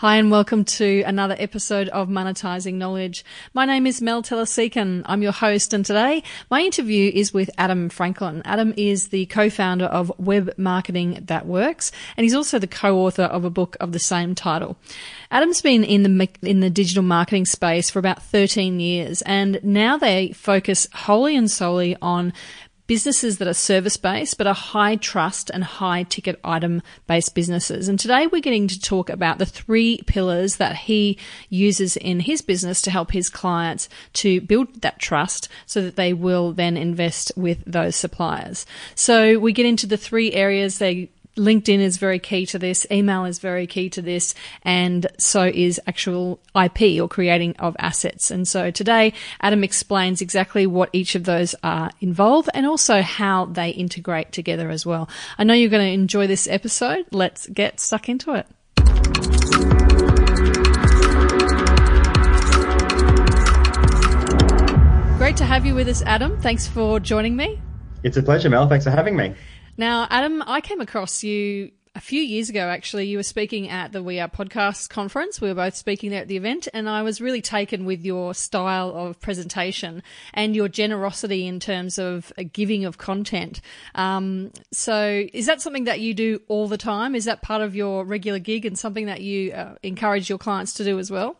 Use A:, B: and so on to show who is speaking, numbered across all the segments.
A: Hi, and welcome to another episode of Monetizing Knowledge. My name is Mel Tellersecan. I'm your host, and today my interview is with Adam Franklin. Adam is the co-founder of Web Marketing That Works, and he's also the co-author of a book of the same title. Adam's been in the in the digital marketing space for about 13 years, and now they focus wholly and solely on businesses that are service based but are high trust and high ticket item based businesses. And today we're getting to talk about the three pillars that he uses in his business to help his clients to build that trust so that they will then invest with those suppliers. So we get into the three areas they LinkedIn is very key to this, email is very key to this, and so is actual IP or creating of assets. And so today, Adam explains exactly what each of those are involved and also how they integrate together as well. I know you're going to enjoy this episode. Let's get stuck into it. Great to have you with us, Adam. Thanks for joining me.
B: It's a pleasure, Mel. Thanks for having me.
A: Now, Adam, I came across you a few years ago, actually. You were speaking at the We Are Podcast conference. We were both speaking there at the event, and I was really taken with your style of presentation and your generosity in terms of giving of content. Um, so, is that something that you do all the time? Is that part of your regular gig and something that you uh, encourage your clients to do as well?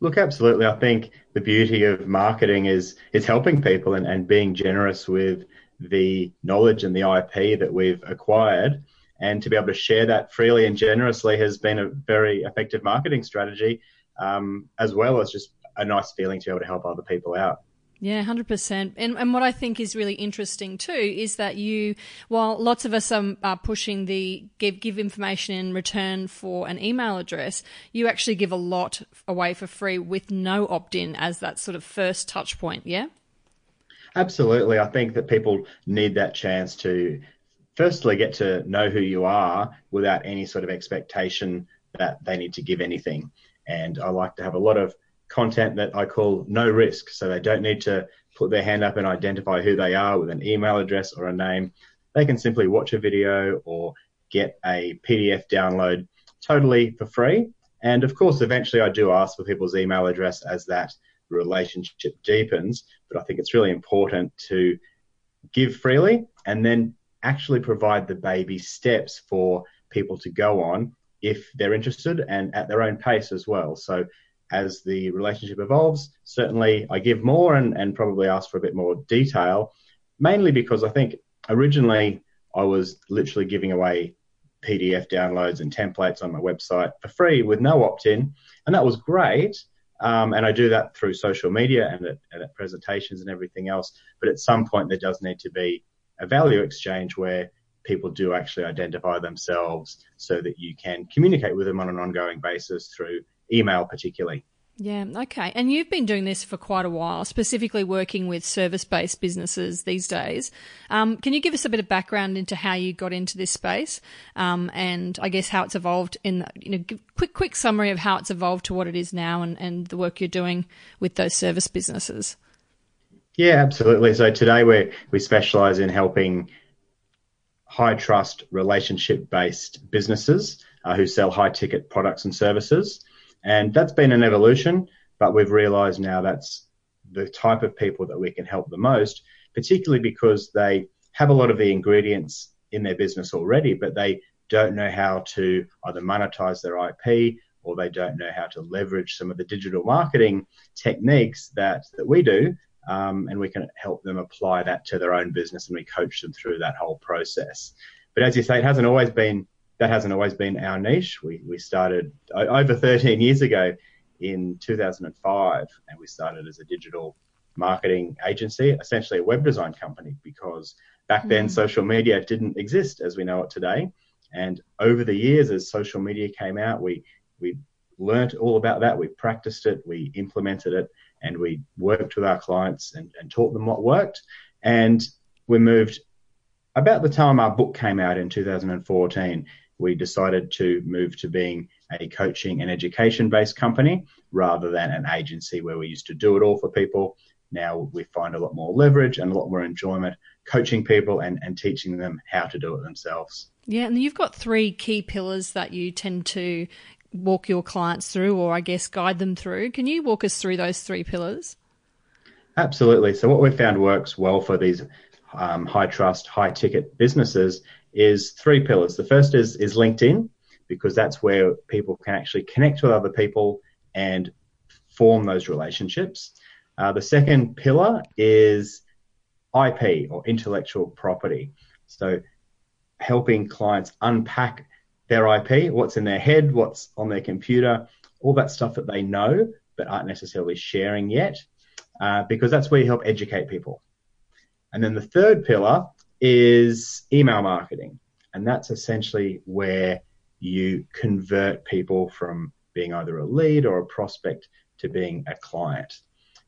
B: Look, absolutely. I think the beauty of marketing is is helping people and, and being generous with the knowledge and the IP that we've acquired. And to be able to share that freely and generously has been a very effective marketing strategy, um, as well as just a nice feeling to be able to help other people out.
A: Yeah, 100%. And, and what I think is really interesting too is that you, while lots of us are, are pushing the give, give information in return for an email address, you actually give a lot away for free with no opt in as that sort of first touch point. Yeah?
B: Absolutely. I think that people need that chance to firstly get to know who you are without any sort of expectation that they need to give anything. And I like to have a lot of content that I call no risk. So they don't need to put their hand up and identify who they are with an email address or a name. They can simply watch a video or get a PDF download totally for free. And of course, eventually I do ask for people's email address as that relationship deepens. But I think it's really important to give freely and then actually provide the baby steps for people to go on if they're interested and at their own pace as well. So as the relationship evolves, certainly I give more and, and probably ask for a bit more detail, mainly because I think originally I was literally giving away PDF downloads and templates on my website for free with no opt in. And that was great. Um, and I do that through social media and at, and at presentations and everything else. But at some point, there does need to be a value exchange where people do actually identify themselves so that you can communicate with them on an ongoing basis through email, particularly.
A: Yeah, okay. And you've been doing this for quite a while, specifically working with service based businesses these days. Um, can you give us a bit of background into how you got into this space um, and I guess how it's evolved in, you know, quick, quick summary of how it's evolved to what it is now and, and the work you're doing with those service businesses?
B: Yeah, absolutely. So today we we specialize in helping high trust relationship based businesses uh, who sell high ticket products and services. And that's been an evolution, but we've realized now that's the type of people that we can help the most, particularly because they have a lot of the ingredients in their business already, but they don't know how to either monetize their IP or they don't know how to leverage some of the digital marketing techniques that, that we do. Um, and we can help them apply that to their own business and we coach them through that whole process. But as you say, it hasn't always been that hasn't always been our niche. We, we started over 13 years ago in 2005, and we started as a digital marketing agency, essentially a web design company, because back then mm. social media didn't exist as we know it today. And over the years, as social media came out, we we learnt all about that. We practiced it, we implemented it, and we worked with our clients and, and taught them what worked. And we moved about the time our book came out in 2014 we decided to move to being a coaching and education based company rather than an agency where we used to do it all for people. Now we find a lot more leverage and a lot more enjoyment coaching people and, and teaching them how to do it themselves.
A: Yeah, and you've got three key pillars that you tend to walk your clients through, or I guess guide them through. Can you walk us through those three pillars?
B: Absolutely. So, what we've found works well for these um, high trust, high ticket businesses is three pillars. The first is, is LinkedIn, because that's where people can actually connect with other people and form those relationships. Uh, the second pillar is IP or intellectual property. So, helping clients unpack their IP, what's in their head, what's on their computer, all that stuff that they know but aren't necessarily sharing yet, uh, because that's where you help educate people. And then the third pillar is email marketing. And that's essentially where you convert people from being either a lead or a prospect to being a client.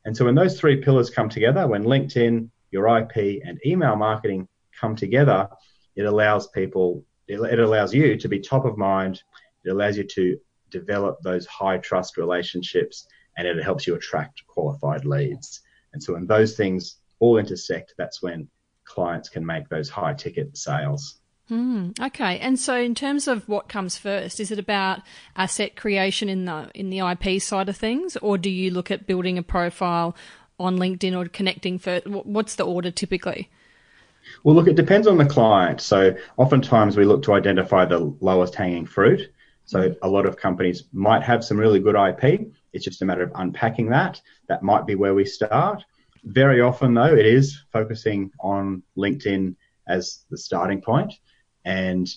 B: And so when those three pillars come together, when LinkedIn, your IP, and email marketing come together, it allows people, it allows you to be top of mind. It allows you to develop those high trust relationships and it helps you attract qualified leads. And so when those things all intersect, that's when clients can make those high ticket sales.
A: Mm, okay, and so in terms of what comes first, is it about asset creation in the in the IP side of things, or do you look at building a profile on LinkedIn or connecting first? What's the order typically?
B: Well, look, it depends on the client. So oftentimes we look to identify the lowest hanging fruit. So a lot of companies might have some really good IP. It's just a matter of unpacking that. That might be where we start. Very often, though, it is focusing on LinkedIn as the starting point. And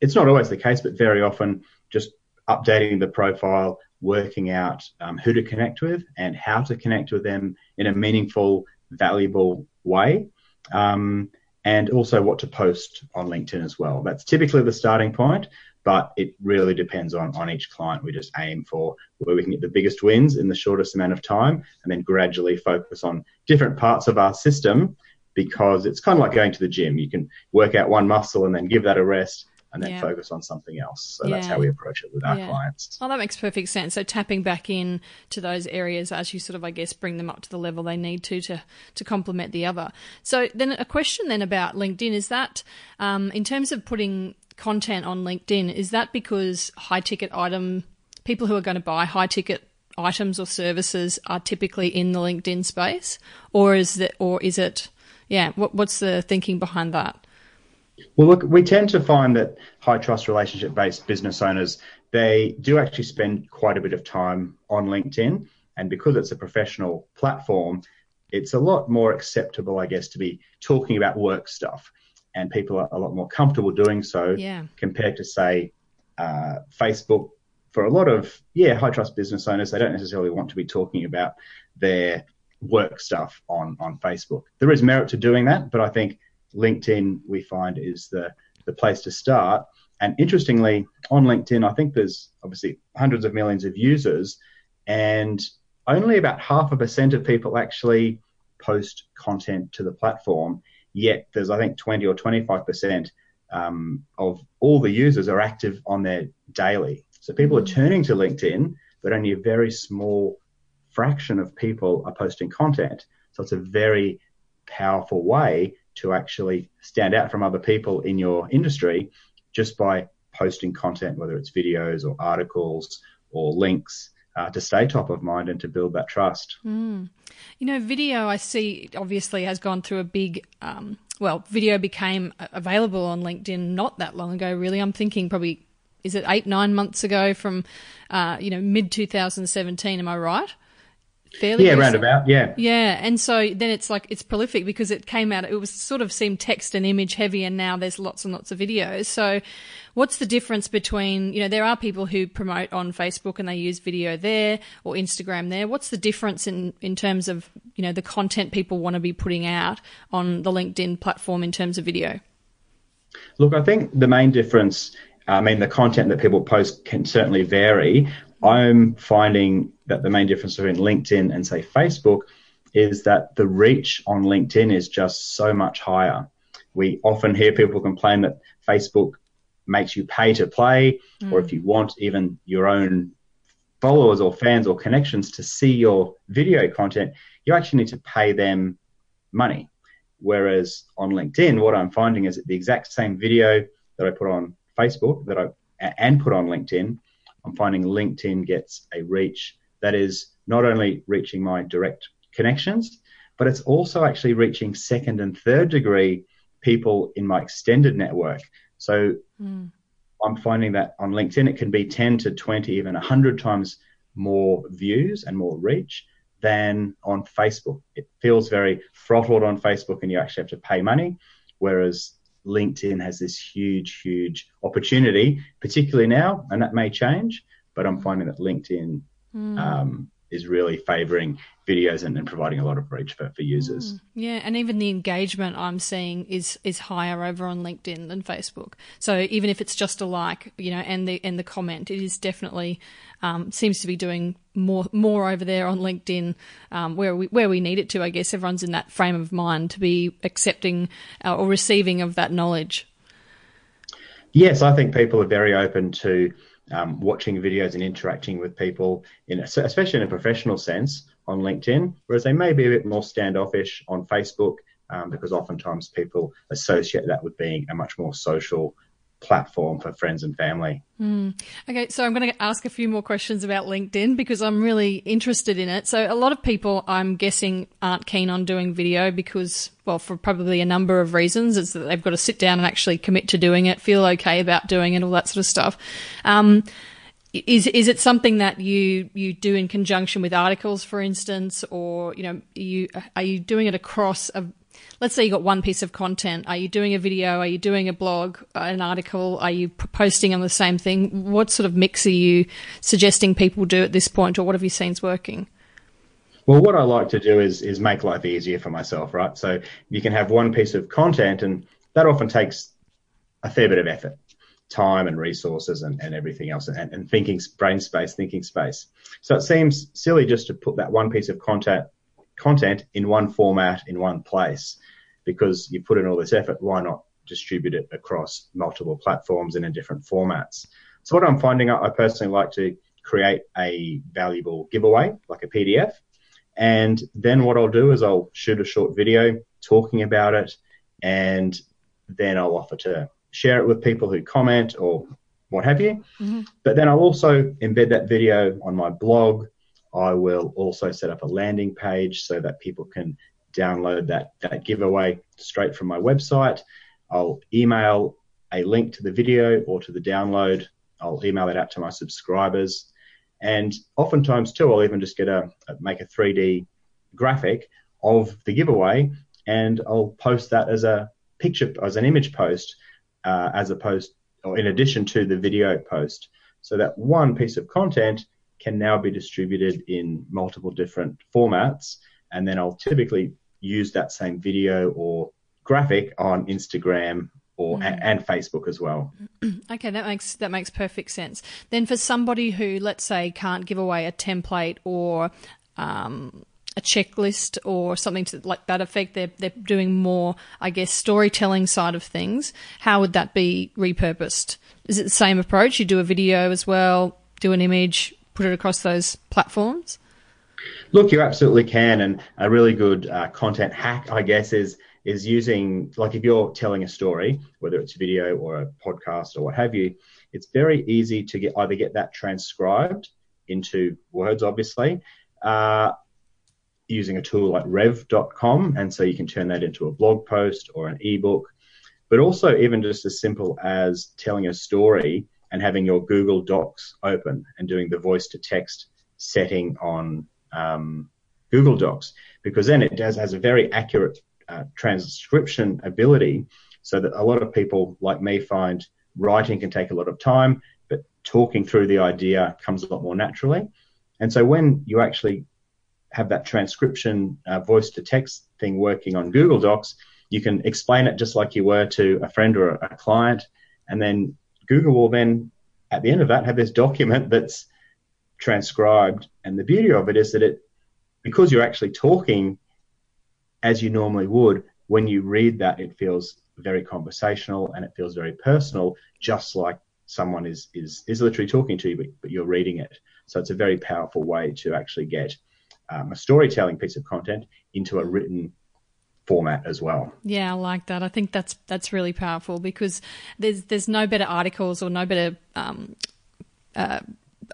B: it's not always the case, but very often just updating the profile, working out um, who to connect with and how to connect with them in a meaningful, valuable way. Um, and also what to post on LinkedIn as well. That's typically the starting point but it really depends on, on each client. We just aim for where we can get the biggest wins in the shortest amount of time and then gradually focus on different parts of our system because it's kind of like going to the gym. You can work out one muscle and then give that a rest and then yeah. focus on something else. So yeah. that's how we approach it with our yeah. clients.
A: Oh, that makes perfect sense. So tapping back in to those areas as you sort of, I guess, bring them up to the level they need to to to complement the other. So then a question then about LinkedIn is that um, in terms of putting content on LinkedIn, is that because high ticket item people who are going to buy high ticket items or services are typically in the LinkedIn space, or is that, or is it, yeah? What, what's the thinking behind that?
B: Well, look, we tend to find that high trust relationship based business owners they do actually spend quite a bit of time on LinkedIn, and because it's a professional platform, it's a lot more acceptable, I guess, to be talking about work stuff and people are a lot more comfortable doing so
A: yeah.
B: compared to say uh, Facebook. For a lot of yeah high trust business owners, they don't necessarily want to be talking about their work stuff on on Facebook. There is merit to doing that, but I think LinkedIn we find is the the place to start. And interestingly, on LinkedIn, I think there's obviously hundreds of millions of users, and only about half a percent of people actually post content to the platform. Yet there's, I think, 20 or 25% um, of all the users are active on there daily. So people are mm. turning to LinkedIn, but only a very small fraction of people are posting content. So it's a very powerful way to actually stand out from other people in your industry just by posting content, whether it's videos or articles or links uh, to stay top of mind and to build that trust.
A: Mm. You know, video I see obviously has gone through a big. Um, well, video became available on LinkedIn not that long ago. Really, I'm thinking probably is it eight nine months ago from uh, you know mid 2017. Am I right?
B: Fairly yeah recent. roundabout yeah
A: yeah and so then it's like it's prolific because it came out it was sort of seemed text and image heavy and now there's lots and lots of videos so what's the difference between you know there are people who promote on facebook and they use video there or instagram there what's the difference in in terms of you know the content people want to be putting out on the linkedin platform in terms of video
B: look i think the main difference I mean, the content that people post can certainly vary. I'm finding that the main difference between LinkedIn and say Facebook is that the reach on LinkedIn is just so much higher. We often hear people complain that Facebook makes you pay to play, mm. or if you want even your own followers or fans or connections to see your video content, you actually need to pay them money. Whereas on LinkedIn, what I'm finding is that the exact same video that I put on Facebook that I and put on LinkedIn, I'm finding LinkedIn gets a reach that is not only reaching my direct connections, but it's also actually reaching second and third degree people in my extended network. So mm. I'm finding that on LinkedIn, it can be 10 to 20, even 100 times more views and more reach than on Facebook. It feels very throttled on Facebook and you actually have to pay money, whereas LinkedIn has this huge, huge opportunity, particularly now, and that may change, but I'm finding that LinkedIn mm. um, is really favoring videos and, and, providing a lot of reach for, for users. Mm,
A: yeah, and even the engagement I'm seeing is is higher over on LinkedIn than Facebook. So even if it's just a like, you know, and the and the comment, it is definitely um, seems to be doing more more over there on LinkedIn, um, where we where we need it to. I guess everyone's in that frame of mind to be accepting uh, or receiving of that knowledge.
B: Yes, I think people are very open to um, watching videos and interacting with people, in a, especially in a professional sense on LinkedIn, whereas they may be a bit more standoffish on Facebook um, because oftentimes people associate that with being a much more social platform for friends and family.
A: Mm. Okay, so I'm going to ask a few more questions about LinkedIn because I'm really interested in it. So, a lot of people, I'm guessing, aren't keen on doing video because, well, for probably a number of reasons. It's that they've got to sit down and actually commit to doing it, feel okay about doing it, all that sort of stuff. Um, is is it something that you you do in conjunction with articles, for instance, or you know, you are you doing it across a let's say you got one piece of content. Are you doing a video? Are you doing a blog, uh, an article? Are you posting on the same thing? What sort of mix are you suggesting people do at this point, or what have you seen is working?
B: Well, what I like to do is is make life easier for myself, right? So you can have one piece of content, and that often takes a fair bit of effort, time and resources, and, and everything else, and, and thinking brain space, thinking space. So it seems silly just to put that one piece of content content in one format in one place because you put in all this effort, why not distribute it across multiple platforms and in different formats? So what I'm finding, I personally like to create a valuable giveaway, like a PDF. And then what I'll do is I'll shoot a short video talking about it and then I'll offer to share it with people who comment or what have you. Mm-hmm. But then I'll also embed that video on my blog. I will also set up a landing page so that people can download that, that giveaway straight from my website. I'll email a link to the video or to the download. I'll email it out to my subscribers. And oftentimes too, I'll even just get a, make a 3D graphic of the giveaway and I'll post that as a picture, as an image post, uh, as opposed, or in addition to the video post. So that one piece of content can now be distributed in multiple different formats. And then I'll typically use that same video or graphic on Instagram or mm. and, and Facebook as well.
A: Okay, that makes that makes perfect sense. Then for somebody who, let's say, can't give away a template or um, a checklist or something to like that effect, they're they're doing more, I guess, storytelling side of things. How would that be repurposed? Is it the same approach? You do a video as well, do an image, put it across those platforms.
B: Look, you absolutely can, and a really good uh, content hack, I guess, is is using like if you're telling a story, whether it's video or a podcast or what have you, it's very easy to get either get that transcribed into words, obviously, uh, using a tool like Rev.com, and so you can turn that into a blog post or an ebook, but also even just as simple as telling a story and having your Google Docs open and doing the voice to text setting on um, Google Docs because then it does has a very accurate uh, transcription ability, so that a lot of people like me find writing can take a lot of time, but talking through the idea comes a lot more naturally. And so when you actually have that transcription uh, voice to text thing working on Google Docs, you can explain it just like you were to a friend or a client, and then Google will then at the end of that have this document that's transcribed. And the beauty of it is that it, because you're actually talking as you normally would, when you read that, it feels very conversational and it feels very personal, just like someone is is is literally talking to you, but, but you're reading it. So it's a very powerful way to actually get um, a storytelling piece of content into a written format as well.
A: Yeah, I like that. I think that's that's really powerful because there's there's no better articles or no better um, uh,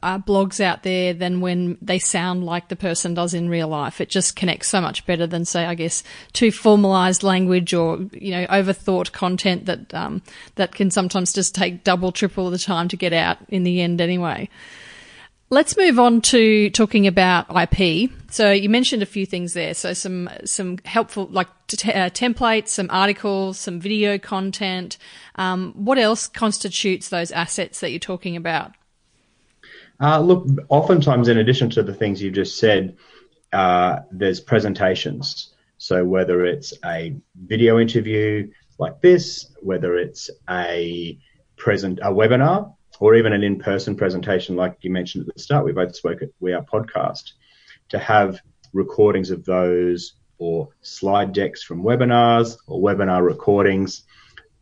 A: uh, blogs out there than when they sound like the person does in real life. It just connects so much better than, say, I guess, too formalized language or you know overthought content that um, that can sometimes just take double, triple the time to get out in the end, anyway. Let's move on to talking about IP. So you mentioned a few things there. So some some helpful like t- uh, templates, some articles, some video content. Um, what else constitutes those assets that you're talking about?
B: Uh, look, oftentimes, in addition to the things you just said, uh, there's presentations. So whether it's a video interview like this, whether it's a present a webinar, or even an in-person presentation like you mentioned at the start, we both spoke at We Are Podcast, to have recordings of those or slide decks from webinars or webinar recordings.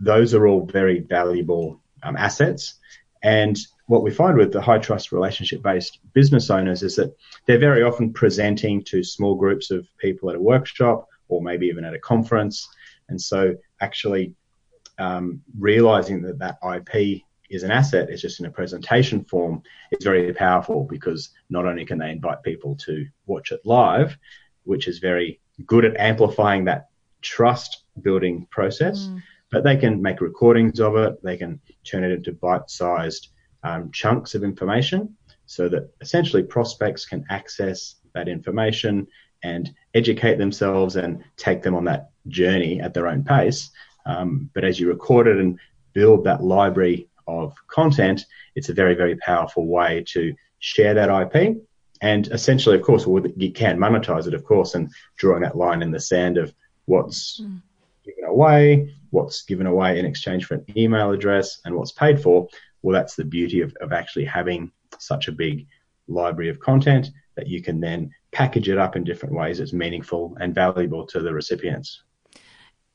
B: Those are all very valuable um, assets. And what we find with the high trust relationship based business owners is that they're very often presenting to small groups of people at a workshop or maybe even at a conference. And so actually um, realizing that that IP is an asset, it's just in a presentation form, it's very powerful because not only can they invite people to watch it live, which is very good at amplifying that trust building process, mm. but they can make recordings of it, they can turn it into bite sized um, chunks of information so that essentially prospects can access that information and educate themselves and take them on that journey at their own pace. Um, but as you record it and build that library of content, it's a very, very powerful way to share that IP. And essentially, of course, you can monetize it, of course, and drawing that line in the sand of what's mm. given away, what's given away in exchange for an email address, and what's paid for. Well, that's the beauty of, of actually having such a big library of content that you can then package it up in different ways that's meaningful and valuable to the recipients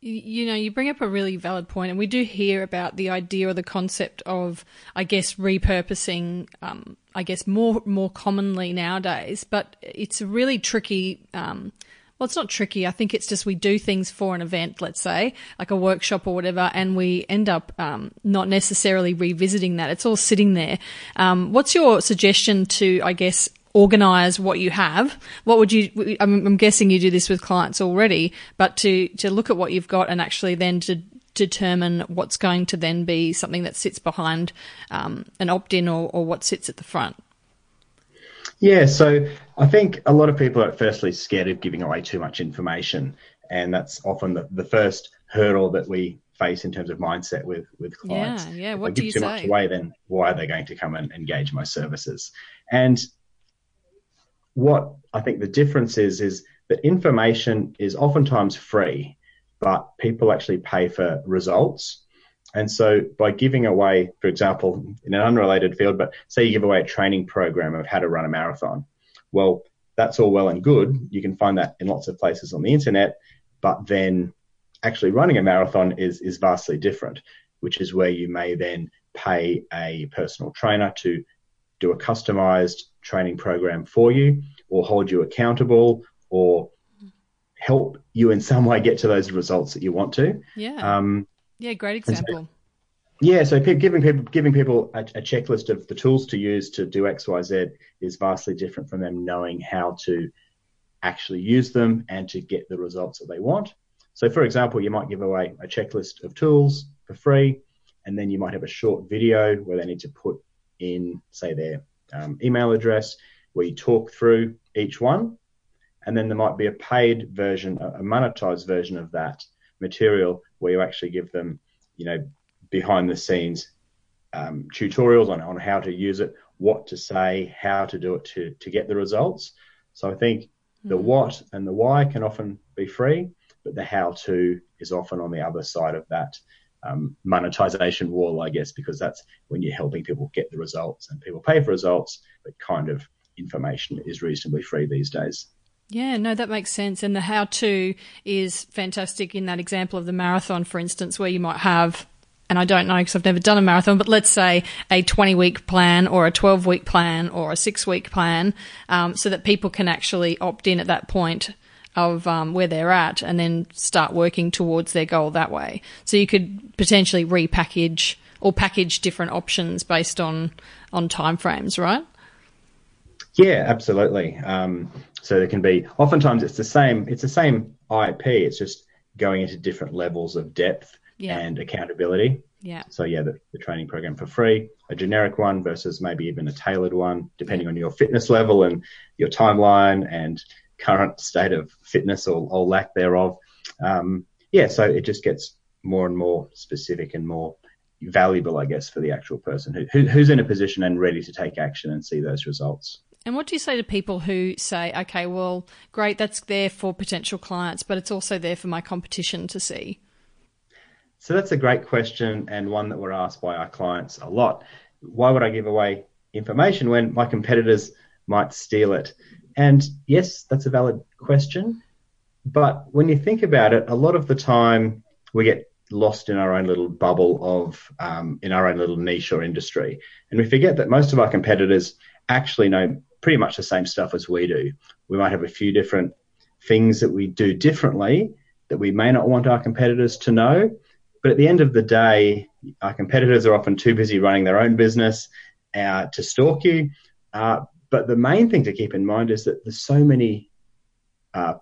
A: you know, you bring up a really valid point, and we do hear about the idea or the concept of, I guess, repurposing. Um, I guess more more commonly nowadays, but it's a really tricky. Um, well, it's not tricky. I think it's just we do things for an event, let's say, like a workshop or whatever, and we end up um, not necessarily revisiting that. It's all sitting there. Um, what's your suggestion to, I guess, organize what you have. What would you I'm, I'm, guessing you do this with clients already but to to look at what you've got and actually then to determine what's going to then be something that sits behind um, an opt-in or, or what sits at the front.
B: Yeah so i think a lot of people are firstly scared of giving away too much information and that's often the, the first hurdle that we face in terms of mindset with with clients.
A: Yeah yeah
B: if
A: what
B: I
A: do
B: give
A: you
B: too
A: say?
B: much away then why are they going to come and engage my services? And what I think the difference is is that information is oftentimes free, but people actually pay for results. And so by giving away, for example, in an unrelated field, but say you give away a training program of how to run a marathon. Well, that's all well and good. You can find that in lots of places on the internet, but then actually running a marathon is, is vastly different, which is where you may then pay a personal trainer to do a customized training program for you or hold you accountable or help you in some way get to those results that you want to.
A: Yeah. Um, yeah, great example.
B: So, yeah, so giving people giving people a, a, checklist of the tools to use to do X, Y, Z is vastly different from them knowing how to actually use them and to get the results that they want. So, for example, you might give away a checklist of tools for free, and then you might have a short video where they need to put in, say, their um, email address, where you talk through each one. And then there might be a paid version, a monetized version of that material where you actually give them, you know, behind the scenes um, tutorials on, on how to use it, what to say, how to do it to, to get the results. So I think the mm-hmm. what and the why can often be free, but the how to is often on the other side of that um, monetization wall, I guess, because that's when you're helping people get the results and people pay for results, but kind of information is reasonably free these days.
A: Yeah, no, that makes sense. And the how to is fantastic in that example of the marathon, for instance, where you might have, and I don't know because I've never done a marathon, but let's say a 20 week plan or a 12 week plan or a six week plan um, so that people can actually opt in at that point of um, where they're at and then start working towards their goal that way. So you could potentially repackage or package different options based on on timeframes, right?
B: Yeah, absolutely. Um, so there can be oftentimes it's the same. It's the same IP. It's just going into different levels of depth yeah. and accountability.
A: Yeah.
B: So yeah, the, the, training program for free, a generic one versus maybe even a tailored one, depending on your fitness level and your timeline and current state of fitness or, or lack thereof. Um, yeah, so it just gets more and more specific and more valuable, I guess, for the actual person who, who, who's in a position and ready to take action and see those results.
A: And what do you say to people who say, okay, well, great, that's there for potential clients, but it's also there for my competition to see?
B: So that's a great question and one that we're asked by our clients a lot. Why would I give away information when my competitors might steal it? And yes, that's a valid question. But when you think about it, a lot of the time we get lost in our own little bubble of, um, in our own little niche or industry. And we forget that most of our competitors actually know pretty much the same stuff as we do. We might have a few different things that we do differently that we may not want our competitors to know. But at the end of the day, our competitors are often too busy running their own business uh, to stalk you. Uh, but the main thing to keep in mind is that there's so many uh,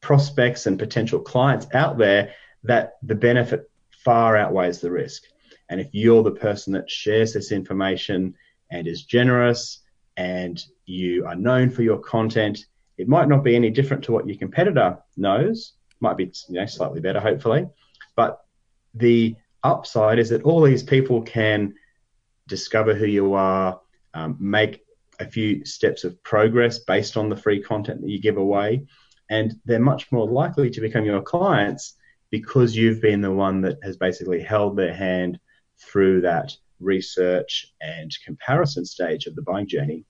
B: prospects and potential clients out there that the benefit far outweighs the risk. And if you're the person that shares this information and is generous and you are known for your content, it might not be any different to what your competitor knows. Might be you know, slightly better, hopefully. But the upside is that all these people can discover who you are, um, make a few steps of progress based on the free content that you give away, and they're much more likely to become your clients because you've been the one that has basically held their hand through that research and comparison stage of the buying journey.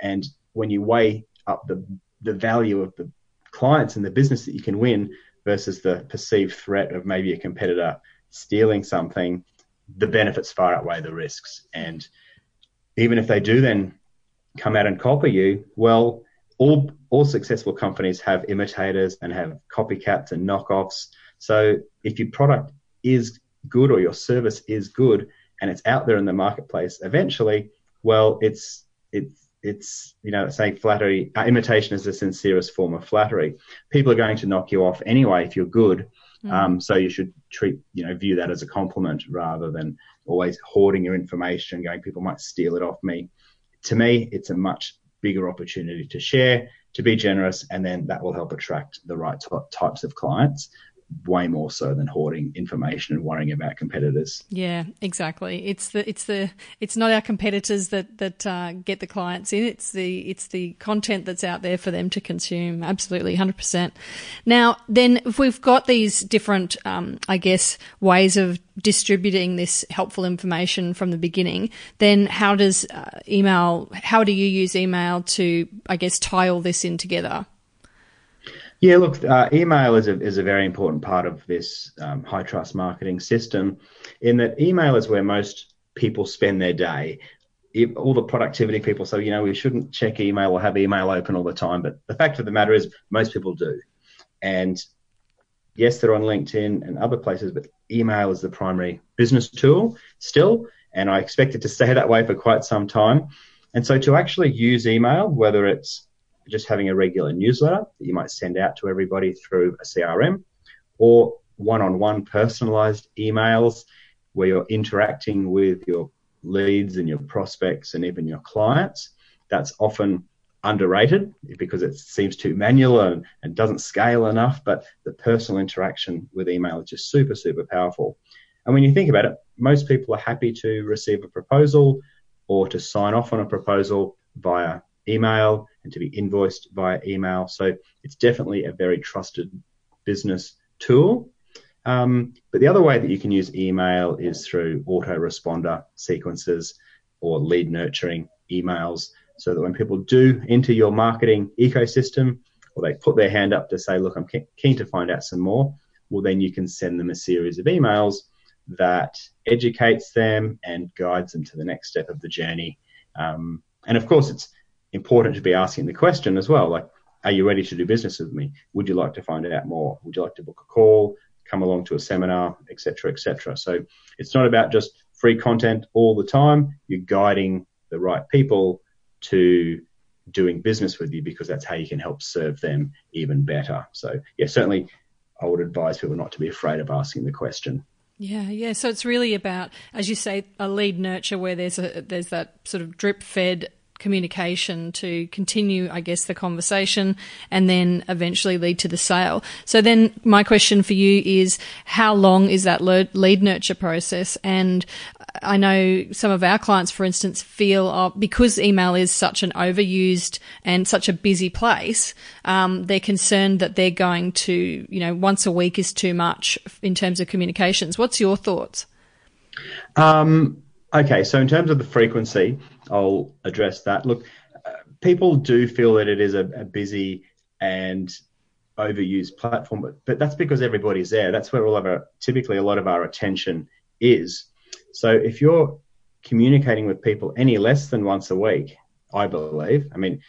B: And when you weigh up the, the value of the clients and the business that you can win versus the perceived threat of maybe a competitor stealing something, the benefits far outweigh the risks. And even if they do then come out and copy you, well, all all successful companies have imitators and have copycats and knockoffs. So if your product is good or your service is good and it's out there in the marketplace, eventually, well, it's it's it's you know say flattery uh, imitation is the sincerest form of flattery people are going to knock you off anyway if you're good mm. um, so you should treat you know view that as a compliment rather than always hoarding your information going people might steal it off me to me it's a much bigger opportunity to share to be generous and then that will help attract the right t- types of clients way more so than hoarding information and worrying about competitors.
A: Yeah, exactly. It's the it's the it's not our competitors that that uh, get the clients in. It's the it's the content that's out there for them to consume. Absolutely, hundred percent. Now, then, if we've got these different, um, I guess, ways of distributing this helpful information from the beginning, then how does uh, email? How do you use email to, I guess, tie all this in together?
B: Yeah, look, uh, email is a, is a very important part of this um, high trust marketing system in that email is where most people spend their day. If, all the productivity people say, you know, we shouldn't check email or have email open all the time. But the fact of the matter is, most people do. And yes, they're on LinkedIn and other places, but email is the primary business tool still. And I expect it to stay that way for quite some time. And so to actually use email, whether it's just having a regular newsletter that you might send out to everybody through a CRM or one on one personalized emails where you're interacting with your leads and your prospects and even your clients. That's often underrated because it seems too manual and, and doesn't scale enough, but the personal interaction with email is just super, super powerful. And when you think about it, most people are happy to receive a proposal or to sign off on a proposal via email and to be invoiced via email. So it's definitely a very trusted business tool. Um, but the other way that you can use email is through autoresponder sequences or lead nurturing emails so that when people do enter your marketing ecosystem or they put their hand up to say, look, I'm keen to find out some more, well, then you can send them a series of emails that educates them and guides them to the next step of the journey. Um, and of course, it's important to be asking the question as well, like, are you ready to do business with me? Would you like to find out more? Would you like to book a call, come along to a seminar, etc., etc. So it's not about just free content all the time. You're guiding the right people to doing business with you because that's how you can help serve them even better. So, yeah, certainly I would advise people not to be afraid of asking the question.
A: Yeah, yeah. So it's really about, as you say, a lead nurture where there's a there's that sort of drip fed communication to continue, I guess, the conversation and then eventually lead to the sale. So then my question for you is how long is that lead nurture process? And I know some of our clients, for instance, feel uh, because email is such an overused and such a busy place, um, they're concerned that they're going to, you know, once a week is too much in terms of communications. What's your thoughts?
B: Um, okay, so in terms of the frequency, I'll address that. Look, uh, people do feel that it is a, a busy and overused platform, but, but that's because everybody's there. That's where all of our, typically a lot of our attention is. So if you're communicating with people any less than once a week, I believe, I mean,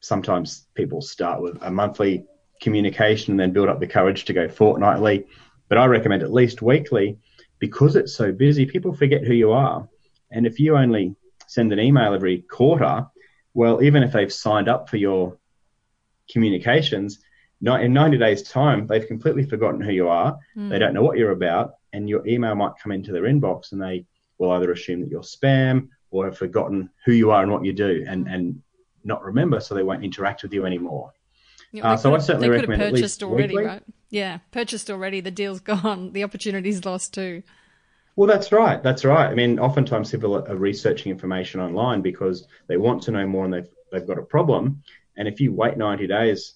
B: sometimes people start with a monthly communication and then build up the courage to go fortnightly, but I recommend at least weekly because it's so busy, people forget who you are. And if you only send an email every quarter, well, even if they've signed up for your communications, in 90 days' time, they've completely forgotten who you are. Mm. They don't know what you're about, and your email might come into their inbox and they will either assume that you're spam or have forgotten who you are and what you do and, and not remember, so they won't interact with you anymore.
A: Yeah, uh, so I certainly they recommend could have purchased already, weekly. right? Yeah, purchased already. The deal's gone. The opportunity's lost too.
B: Well, that's right. That's right. I mean, oftentimes people are researching information online because they want to know more and they've, they've got a problem. And if you wait 90 days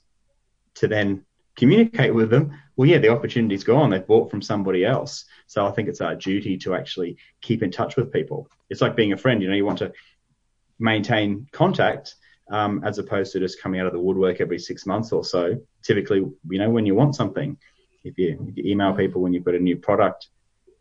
B: to then communicate with them, well, yeah, the opportunity's gone. They've bought from somebody else. So I think it's our duty to actually keep in touch with people. It's like being a friend. You know, you want to maintain contact um, as opposed to just coming out of the woodwork every six months or so. Typically, you know, when you want something, if you, if you email people when you've got a new product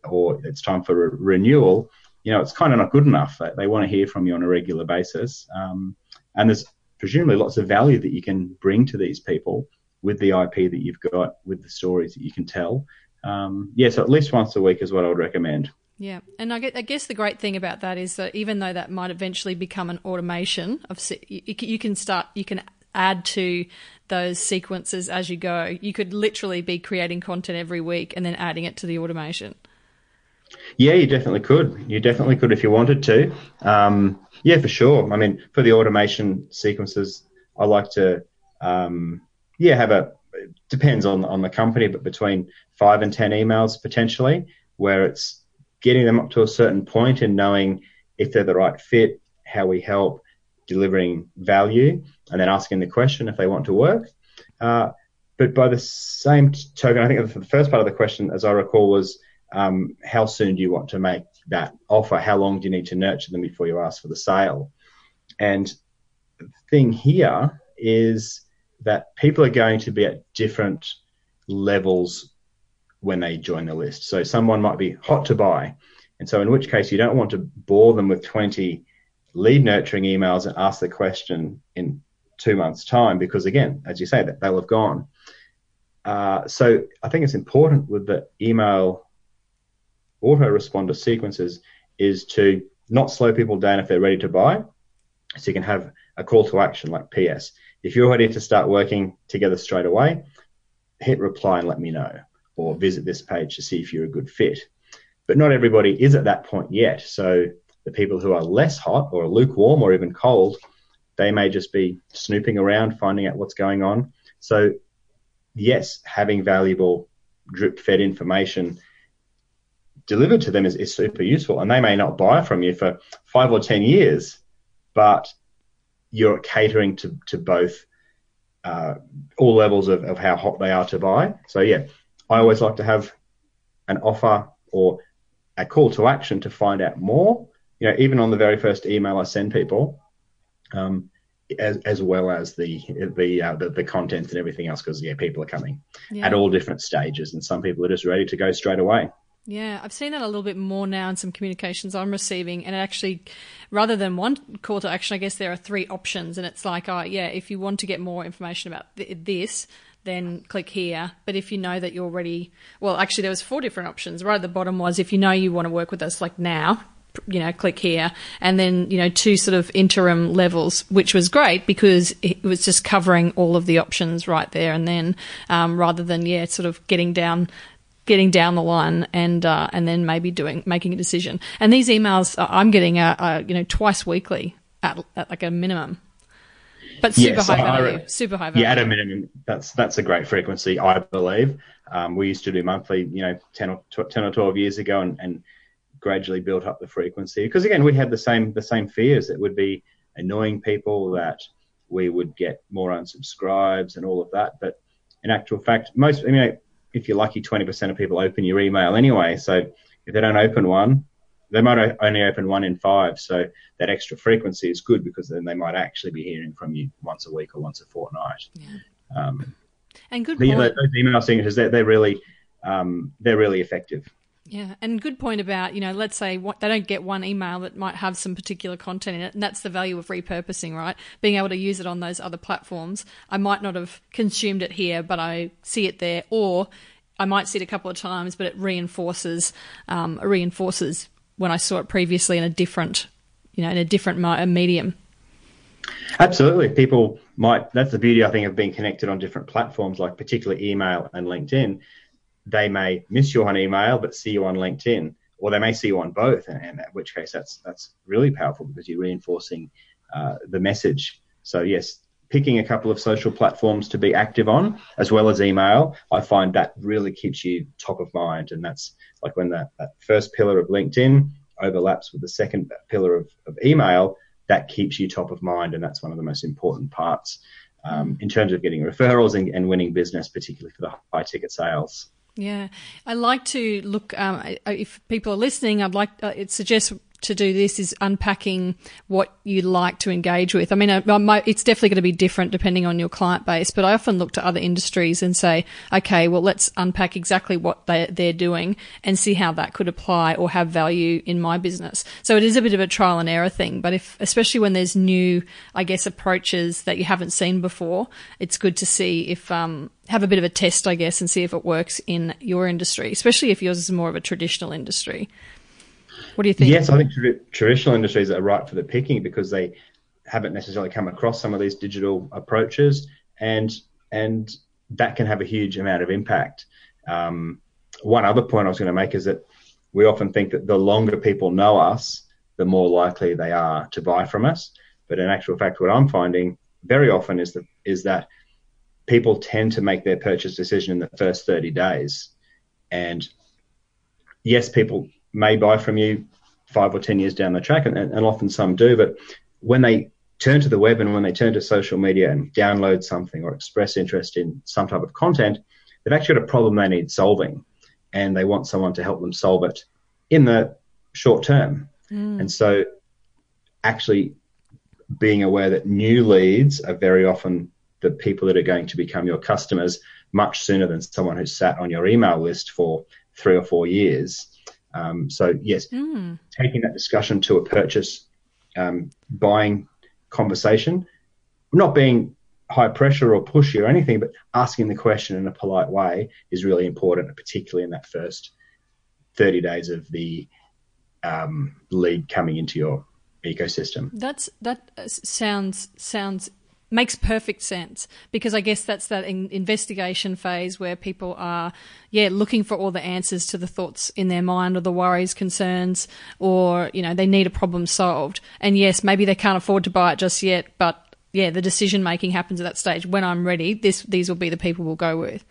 B: or it's time for re- renewal, you know, it's kind of not good enough. They, want to hear from you on a regular basis. Um, and there's presumably lots of value that you can bring to these people with the IP that you've got, with the stories that you can tell. Um, yeah, so at least once a week is what I would recommend.
A: Yeah, and I guess the great thing about that is that even though that might eventually become an automation of, you can start, you can add to those sequences as you go. You could literally be creating content every week and then adding it to the automation.
B: Yeah, you definitely could. You definitely could if you wanted to. Um, yeah, for sure. I mean, for the automation sequences, I like to, um, yeah, have a depends on on the company, but between five and ten emails potentially, where it's getting them up to a certain point and knowing if they're the right fit, how we help, delivering value, and then asking the question if they want to work. Uh, but by the same token, I think the first part of the question, as I recall, was um, how soon do you want to make that offer? How long do you need to nurture them before you ask for the sale? And the thing here is that people are going to be at different levels when they join the list. So someone might be hot to buy. And so in which case you don't want to bore them with 20 lead nurturing emails and ask the question in two months time because again, as you say, that they'll have gone. Uh, so I think it's important with the email autoresponder sequences is to not slow people down if they're ready to buy. So you can have a call to action like PS. If you're ready to start working together straight away, hit reply and let me know, or visit this page to see if you're a good fit. But not everybody is at that point yet. So the people who are less hot or lukewarm or even cold, they may just be snooping around, finding out what's going on. So yes, having valuable drip fed information delivered to them is, is super useful. And they may not buy from you for five or 10 years, but you're catering to, to both uh, all levels of, of how hot they are to buy. So, yeah, I always like to have an offer or a call to action to find out more. You know, even on the very first email I send people, um, as, as well as the the, uh, the, the content and everything else, because yeah, people are coming yeah. at all different stages, and some people are just ready to go straight away.
A: Yeah, I've seen that a little bit more now in some communications I'm receiving. And actually, rather than one call to action, I guess there are three options. And it's like, oh, yeah, if you want to get more information about th- this, then click here. But if you know that you're already, well, actually, there was four different options. Right at the bottom was if you know you want to work with us like now, you know, click here, and then you know two sort of interim levels, which was great because it was just covering all of the options right there and then, um, rather than yeah, sort of getting down getting down the line and uh, and then maybe doing making a decision. And these emails I'm getting are, are you know twice weekly at, at like a minimum. But super yes, high value. I, super high value.
B: Yeah, at a minimum, that's that's a great frequency, I believe. Um, we used to do monthly, you know, 10 or, 10 or 12 years ago and, and gradually built up the frequency. Because again, we had the same the same fears. It would be annoying people that we would get more unsubscribes and all of that. But in actual fact, most, I mean, if you're lucky, 20% of people open your email anyway. So if they don't open one, they might only open one in five. So that extra frequency is good because then they might actually be hearing from you once a week or once a fortnight. Yeah. Um,
A: and good.
B: The, those email signatures, they're, they're really, um, they're really effective.
A: Yeah, and good point about you know, let's say what, they don't get one email that might have some particular content in it, and that's the value of repurposing, right? Being able to use it on those other platforms. I might not have consumed it here, but I see it there, or I might see it a couple of times, but it reinforces um, reinforces when I saw it previously in a different, you know, in a different medium.
B: Absolutely, people might. That's the beauty, I think, of being connected on different platforms, like particularly email and LinkedIn they may miss you on email but see you on LinkedIn, or they may see you on both, and, in which case that's that's really powerful because you're reinforcing uh, the message. So yes, picking a couple of social platforms to be active on, as well as email, I find that really keeps you top of mind, and that's like when that, that first pillar of LinkedIn overlaps with the second pillar of, of email, that keeps you top of mind, and that's one of the most important parts. Um, in terms of getting referrals and, and, winning business, particularly for the high ticket sales.
A: Yeah, I like to look. Um, if people are listening, I'd like uh, it suggests to do this is unpacking what you like to engage with. I mean, I, it's definitely going to be different depending on your client base, but I often look to other industries and say, okay, well, let's unpack exactly what they, they're doing and see how that could apply or have value in my business. So it is a bit of a trial and error thing, but if, especially when there's new, I guess, approaches that you haven't seen before, it's good to see if, um, have a bit of a test, I guess, and see if it works in your industry, especially if yours is more of a traditional industry. What do you think?
B: Yes, I think tra- traditional industries are right for the picking because they haven't necessarily come across some of these digital approaches, and and that can have a huge amount of impact. Um, one other point I was going to make is that we often think that the longer people know us, the more likely they are to buy from us. But in actual fact, what I'm finding very often is that is that people tend to make their purchase decision in the first 30 days. And yes, people may buy from you five or 10 years down the track, and, and often some do. But when they turn to the web and when they turn to social media and download something or express interest in some type of content, they've actually got a problem they need solving and they want someone to help them solve it in the short term. Mm. And so, actually, being aware that new leads are very often the people that are going to become your customers much sooner than someone who's sat on your email list for three or four years um, so yes, mm. taking that discussion to a purchase, um, buying conversation, not being high pressure or pushy or anything, but asking the question in a polite way is really important, particularly in that first 30 days of the um, lead coming into your ecosystem.
A: That's that sounds sounds makes perfect sense because I guess that's that in- investigation phase where people are, yeah, looking for all the answers to the thoughts in their mind or the worries, concerns, or, you know, they need a problem solved. And yes, maybe they can't afford to buy it just yet, but yeah, the decision making happens at that stage. When I'm ready, this, these will be the people we'll go with.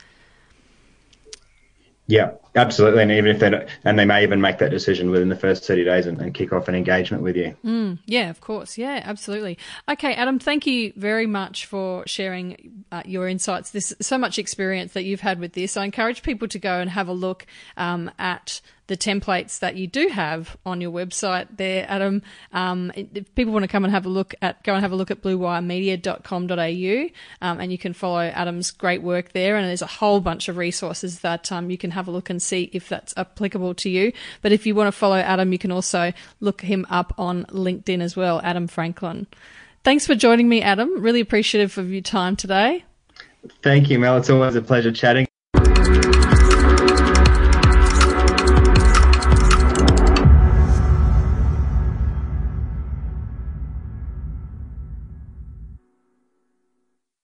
B: Yeah, absolutely. And even if they and they may even make that decision within the first 30 days and, and kick off an engagement with you.
A: Mm, yeah, of course. Yeah, absolutely. Okay, Adam, thank you very much for sharing uh, your insights. There's so much experience that you've had with this. I encourage people to go and have a look um, at the templates that you do have on your website there, Adam. Um, if people want to come and have a look at, go and have a look at bluewiremedia.com.au, um, and you can follow Adam's great work there. And there's a whole bunch of resources that um, you can have a look and see if that's applicable to you. But if you want to follow Adam, you can also look him up on LinkedIn as well, Adam Franklin. Thanks for joining me, Adam. Really appreciative of your time today.
B: Thank you, Mel. It's always a pleasure chatting.